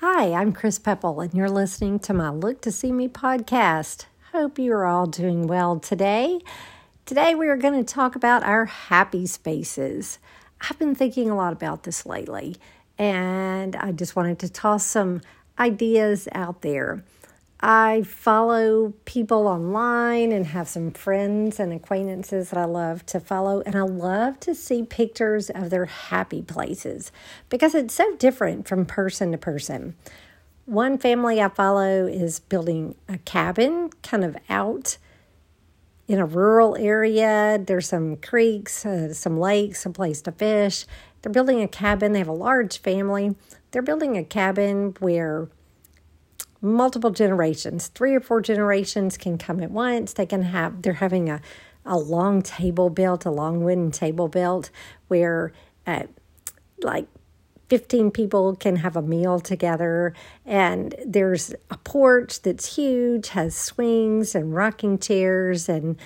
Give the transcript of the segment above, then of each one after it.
Hi, I'm Chris Pepple, and you're listening to my Look to See Me podcast. Hope you are all doing well today. Today, we are going to talk about our happy spaces. I've been thinking a lot about this lately, and I just wanted to toss some ideas out there. I follow people online and have some friends and acquaintances that I love to follow, and I love to see pictures of their happy places because it's so different from person to person. One family I follow is building a cabin kind of out in a rural area. There's some creeks, uh, some lakes, a place to fish. They're building a cabin. They have a large family. They're building a cabin where multiple generations, three or four generations can come at once. They can have, they're having a, a long table built, a long wooden table built where uh, like 15 people can have a meal together. And there's a porch that's huge, has swings and rocking chairs and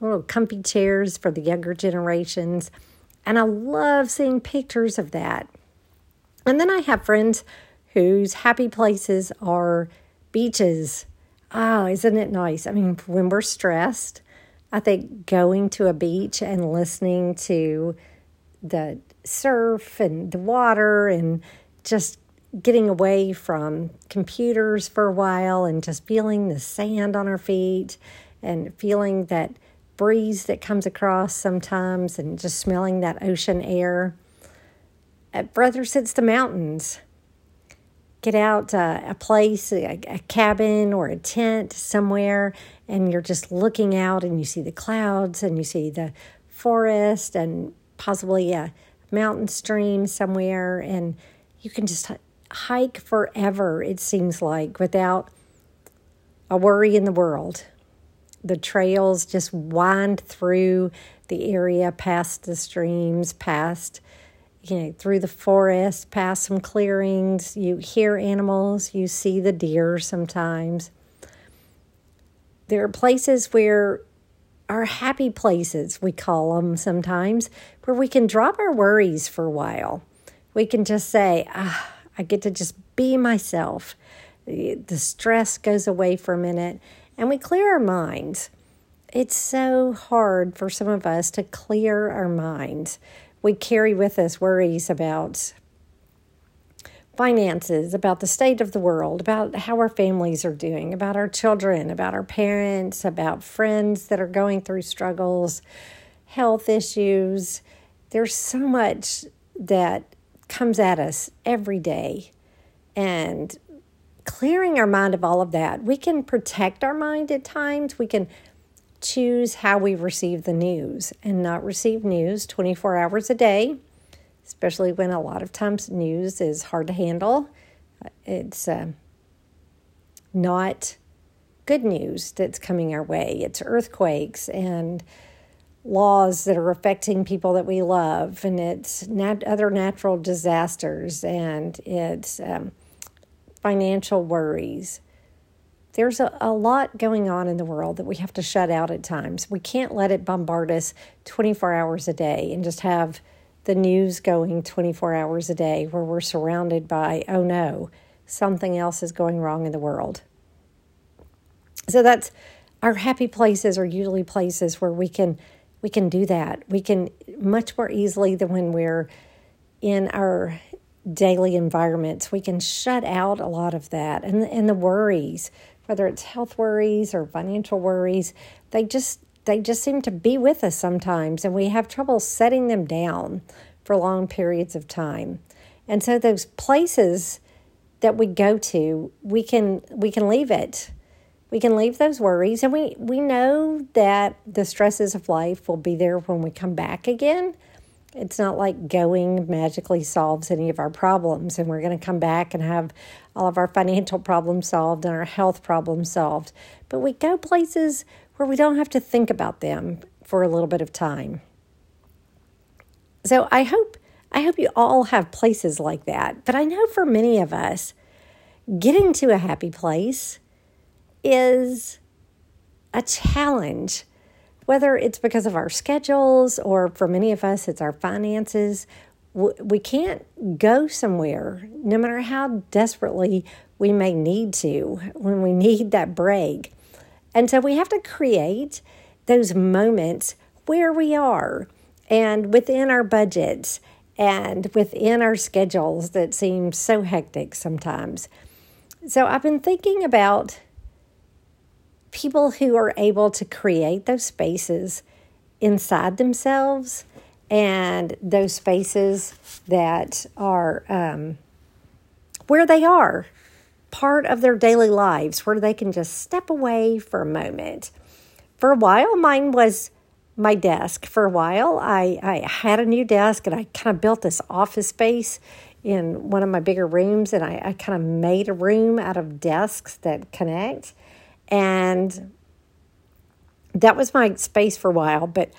little comfy chairs for the younger generations. And I love seeing pictures of that. And then I have friends whose happy places are beaches. Oh, isn't it nice? I mean, when we're stressed, I think going to a beach and listening to the surf and the water and just getting away from computers for a while and just feeling the sand on our feet and feeling that breeze that comes across sometimes and just smelling that ocean air. At Brothers, it's the mountains get out uh, a place, a, a cabin or a tent somewhere, and you're just looking out and you see the clouds and you see the forest and possibly a mountain stream somewhere, and you can just hike forever, it seems like, without a worry in the world. The trails just wind through the area past the streams, past you know, through the forest, past some clearings. You hear animals, you see the deer sometimes. There are places where our happy places, we call them sometimes, where we can drop our worries for a while. We can just say, ah, I get to just be myself. The stress goes away for a minute and we clear our minds. It's so hard for some of us to clear our minds we carry with us worries about finances, about the state of the world, about how our families are doing, about our children, about our parents, about friends that are going through struggles, health issues. There's so much that comes at us every day. And clearing our mind of all of that, we can protect our mind at times. We can choose how we receive the news and not receive news 24 hours a day, especially when a lot of times news is hard to handle. It's uh, not good news that's coming our way. It's earthquakes and laws that are affecting people that we love, and it's nat- other natural disasters, and it's um, financial worries there's a, a lot going on in the world that we have to shut out at times. We can't let it bombard us 24 hours a day and just have the news going 24 hours a day where we're surrounded by, oh no, something else is going wrong in the world. So that's our happy places are usually places where we can we can do that. We can much more easily than when we're in our daily environments. We can shut out a lot of that and and the worries whether it's health worries or financial worries, they just they just seem to be with us sometimes and we have trouble setting them down for long periods of time. And so those places that we go to, we can we can leave it. We can leave those worries and we we know that the stresses of life will be there when we come back again. It's not like going magically solves any of our problems and we're going to come back and have all of our financial problems solved and our health problems solved. But we go places where we don't have to think about them for a little bit of time. So I hope I hope you all have places like that. But I know for many of us, getting to a happy place is a challenge whether it's because of our schedules or for many of us, it's our finances. we can't go somewhere, no matter how desperately we may need to, when we need that break. And so we have to create those moments where we are and within our budgets and within our schedules that seem so hectic sometimes. So I've been thinking about people who are able to create those spaces inside themselves and those spaces that are um, where they are, part of their daily lives, where they can just step away for a moment. For a while, mine was my desk. For a while, I, I had a new desk and I kind of built this office space in one of my bigger rooms and I, I kind of made a room out of desks that connect. And that was my space for a while, but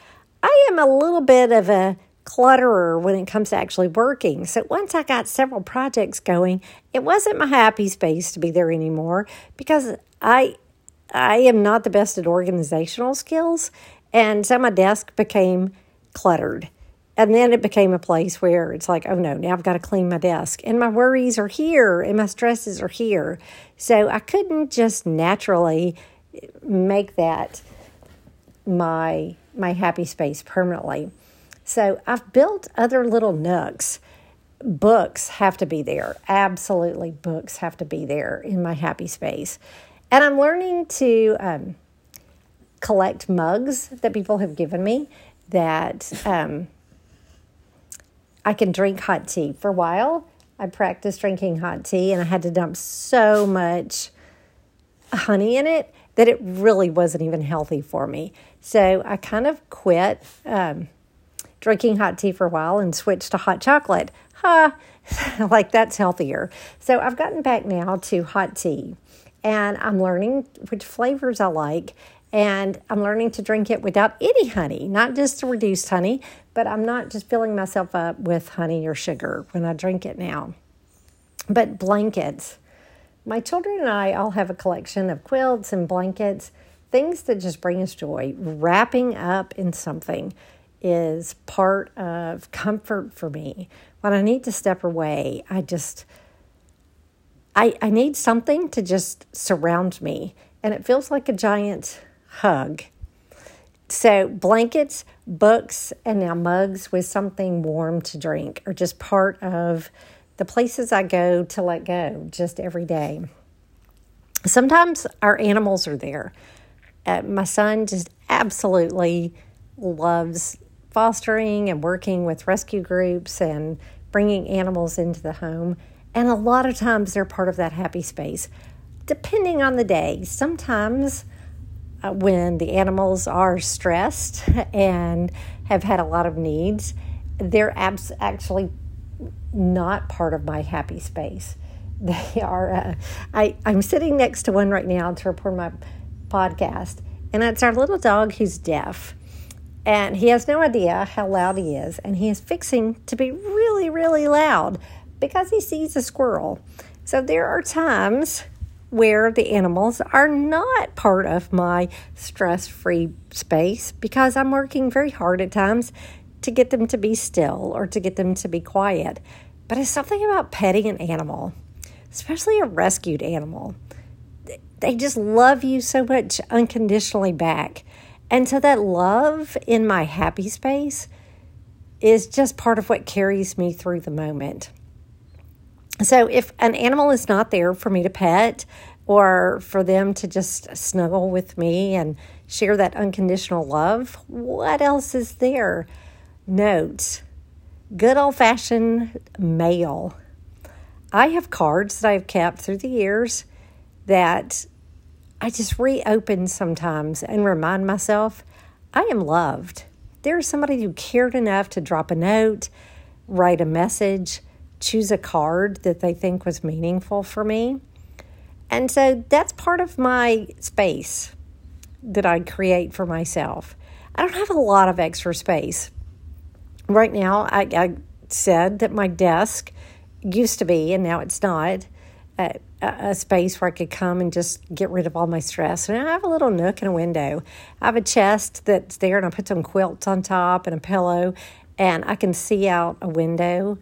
I am a little bit of a clutterer when it comes to actually working. So once I got several projects going, it wasn't my happy space to be there anymore because I I am not the best at organizational skills, and so my desk became cluttered. And then it became a place where it's like, oh no, now I've got to clean my desk. And my worries are here and my stresses are here. So I couldn't just naturally make that my my happy space permanently. So I've built other little nooks. Books have to be there. Absolutely, books have to be there in my happy space. And I'm learning to um, collect mugs that people have given me that um, I can drink hot tea. For a while, I practiced drinking hot tea and I had to dump so much honey in it that it really wasn't even healthy for me. So I kind of quit um, drinking hot tea for a while and switched to hot chocolate. Ha! Huh, like that's healthier. So I've gotten back now to hot tea and I'm learning which flavors I like. And I'm learning to drink it without any honey, not just reduced honey, but I'm not just filling myself up with honey or sugar when I drink it now. But blankets. My children and I all have a collection of quilts and blankets, things that just bring us joy. Wrapping up in something is part of comfort for me. When I need to step away, I just I, I need something to just surround me. And it feels like a giant hug. So, blankets, books, and now mugs with something warm to drink are just part of the places I go to let go just every day. Sometimes our animals are there. Uh, my son just absolutely loves fostering and working with rescue groups and bringing animals into the home. And a lot of times they're part of that happy space, depending on the day. Sometimes when the animals are stressed and have had a lot of needs, they're abs- actually not part of my happy space. They are. Uh, I I'm sitting next to one right now to report my podcast, and it's our little dog who's deaf and he has no idea how loud he is, and he is fixing to be really, really loud because he sees a squirrel. So there are times where the animals are not part of my stress free space because I'm working very hard at times to get them to be still or to get them to be quiet. But it's something about petting an animal, especially a rescued animal. They just love you so much unconditionally back. And so that love in my happy space is just part of what carries me through the moment. So if an animal is not there for me to pet or for them to just snuggle with me and share that unconditional love, what else is there? Notes. Good old fashioned mail. I have cards that I've kept through the years that I just reopen sometimes and remind myself I am loved. There's somebody who cared enough to drop a note, write a message, choose a card that they think was meaningful for me. And so that's part of my space that I create for myself. I don't have a lot of extra space. Right now, I, I said that my desk used to be, and now it's not, a, space where I could come and just get rid of all my stress. And I have a little nook and a window. I have a chest that's there, and I put some quilts on top and a pillow. and I can see out a window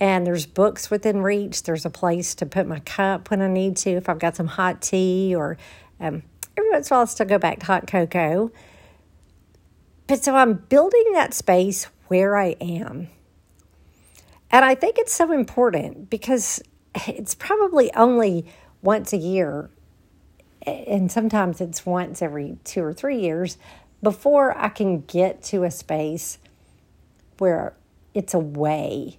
and there's books within reach. There's a place to put my cup when I need to, if I've got some hot tea, or um, every once in a while I'll still go back to hot cocoa. But so I'm building that space where I am. And I think it's so important because it's probably only once a year, and sometimes it's once every two or three years before I can get to a space where it's away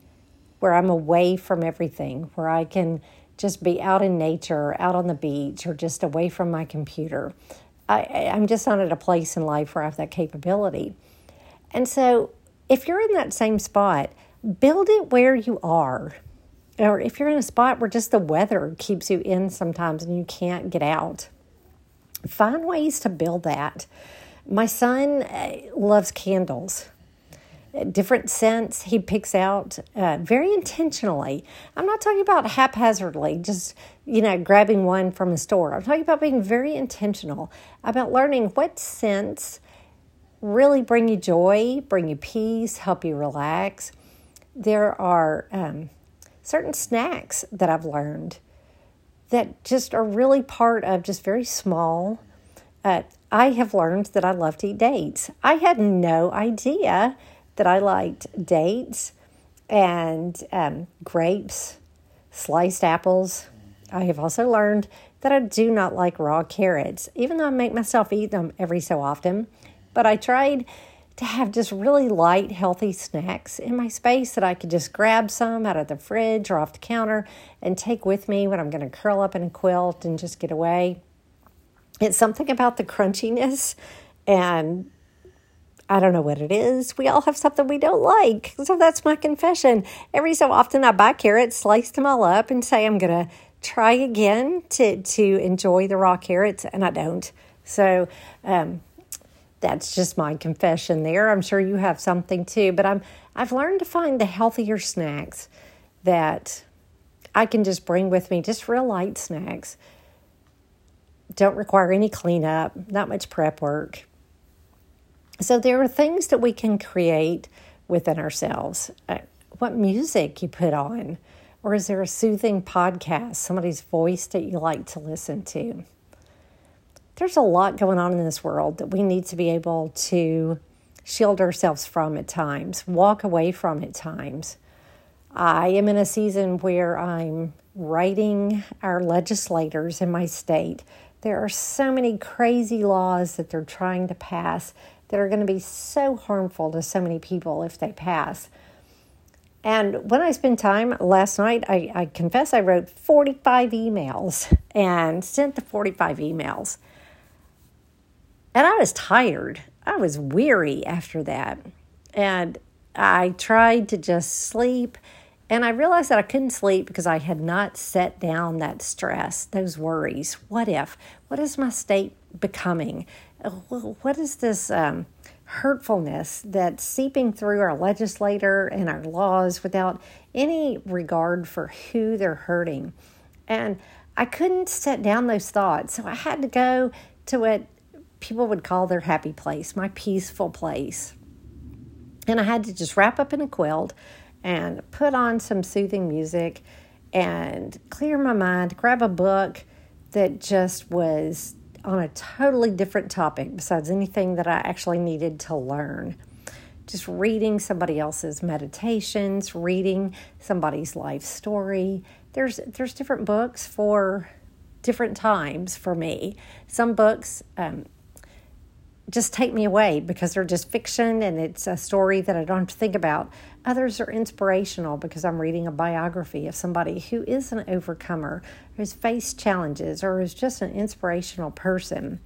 where I'm away from everything, where I can just be out in nature, out on the beach, or just away from my computer. I, I'm just not at a place in life where I have that capability. And so, if you're in that same spot, build it where you are. Or if you're in a spot where just the weather keeps you in sometimes and you can't get out, find ways to build that. My son uh, loves candles different scents he picks out uh, very intentionally. I'm not talking about haphazardly, just, you know, grabbing one from a store. I'm talking about being very intentional about learning what scents really bring you joy, bring you peace, help you relax. There are um, certain snacks that I've learned that just are really part of just very small. Uh, I have learned that I love to eat dates. I had no idea that I liked dates and um, grapes, sliced apples. I have also learned that I do not like raw carrots, even though I make myself eat them every so often. But I tried to have just really light, healthy snacks in my space that I could just grab some out of the fridge or off the counter and take with me when I'm going to curl up in a quilt and just get away. It's something about the crunchiness and I don't know what it is. We all have something we don't like. So that's my confession. Every so often I buy carrots, slice them all up, and say I'm going to try again to, to enjoy the raw carrots, and I don't. So um, that's just my confession there. I'm sure you have something too, but I'm I've learned to find the healthier snacks that I can just bring with me, just real light snacks. Don't require any cleanup, not much prep work so there are things that we can create within ourselves. Uh, what music you put on, or is there a soothing podcast, somebody's voice that you like to listen to? There's a lot going on in this world that we need to be able to shield ourselves from at times, walk away from at times. I am in a season where I'm writing our legislators in my state. There are so many crazy laws that they're trying to pass that are going to be so harmful to so many people if they pass. And when I spent time last night, I, I confess I wrote 45 emails and sent the 45 emails. And I was tired. I was weary after that. And I tried to just sleep. And I realized that I couldn't sleep because I had not set down that stress, those worries. What if? What is my state becoming? what is this um, hurtfulness that's seeping through our legislator and our laws without any regard for who they're hurting? And I couldn't set down those thoughts, so I had to go to what people would call their happy place, my peaceful place. And I had to just wrap up in a quilt and put on some soothing music and clear my mind, grab a book that just was on a totally different topic besides anything that I actually needed to learn. Just reading somebody else's meditations, reading somebody's life story. There's there's different books for different times for me. Some books um, just take me away because they're just fiction and it's a story that I don't have to think about. Others are inspirational because I'm reading a biography of somebody who is an overcomer, who's faced challenges, or is just an inspirational person.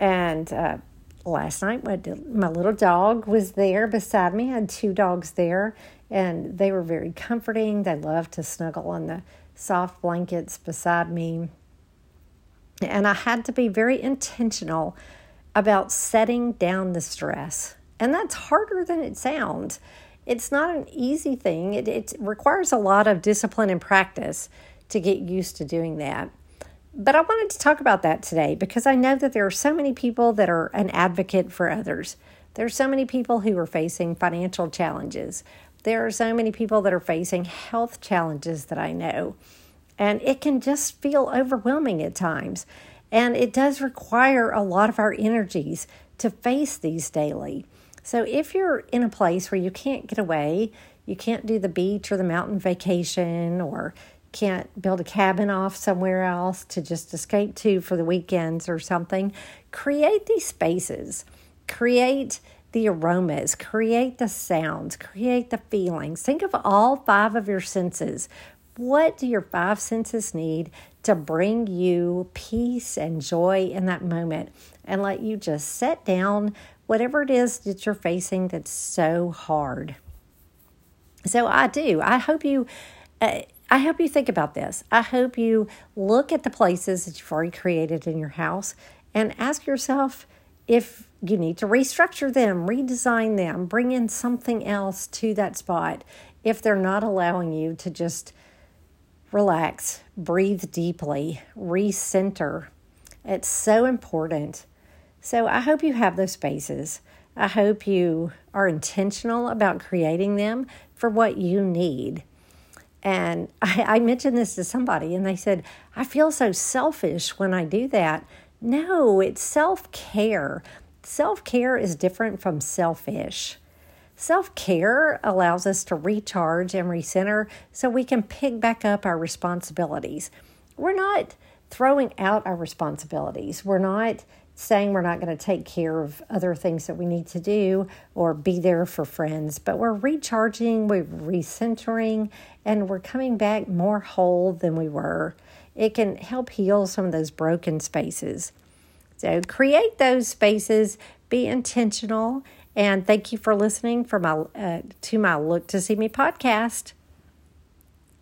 And uh, last night, my little dog was there beside me. I had two dogs there, and they were very comforting. They loved to snuggle on the soft blankets beside me. And I had to be very intentional about setting down the stress. And that's harder than it sounds. It's not an easy thing, it, it requires a lot of discipline and practice to get used to doing that. But I wanted to talk about that today because I know that there are so many people that are an advocate for others. There are so many people who are facing financial challenges. There are so many people that are facing health challenges that I know. And it can just feel overwhelming at times. And it does require a lot of our energies to face these daily. So if you're in a place where you can't get away, you can't do the beach or the mountain vacation, or can't build a cabin off somewhere else to just escape to for the weekends or something, create these spaces. Create the aromas, create the sounds, create the feelings. Think of all five of your senses. What do your five senses need to bring you peace and joy in that moment and let you just set down whatever it is that you're facing that's so hard. So I do. I hope you. Uh, I hope you think about this. I hope you look at the places that you've already created in your house and ask yourself if you need to restructure them, redesign them, bring in something else to that spot if they're not allowing you to just relax, breathe deeply, recenter. It's so important. So I hope you have those spaces. I hope you are intentional about creating them for what you need. And I, I, mentioned this to somebody, and they said, I feel so selfish when I do that. No, it's self care. Self care is different from selfish. Self care allows us to recharge and recenter so we can pick back up our responsibilities. We're not throwing out our responsibilities. We're not saying we're not going to take care of other things that we need to do or be there for friends, but we're recharging, we're recentering, and we're coming back more whole than we were. It can help heal some of those broken spaces. So create those spaces, be intentional, and thank you for listening for my uh, to my Look to See Me podcast.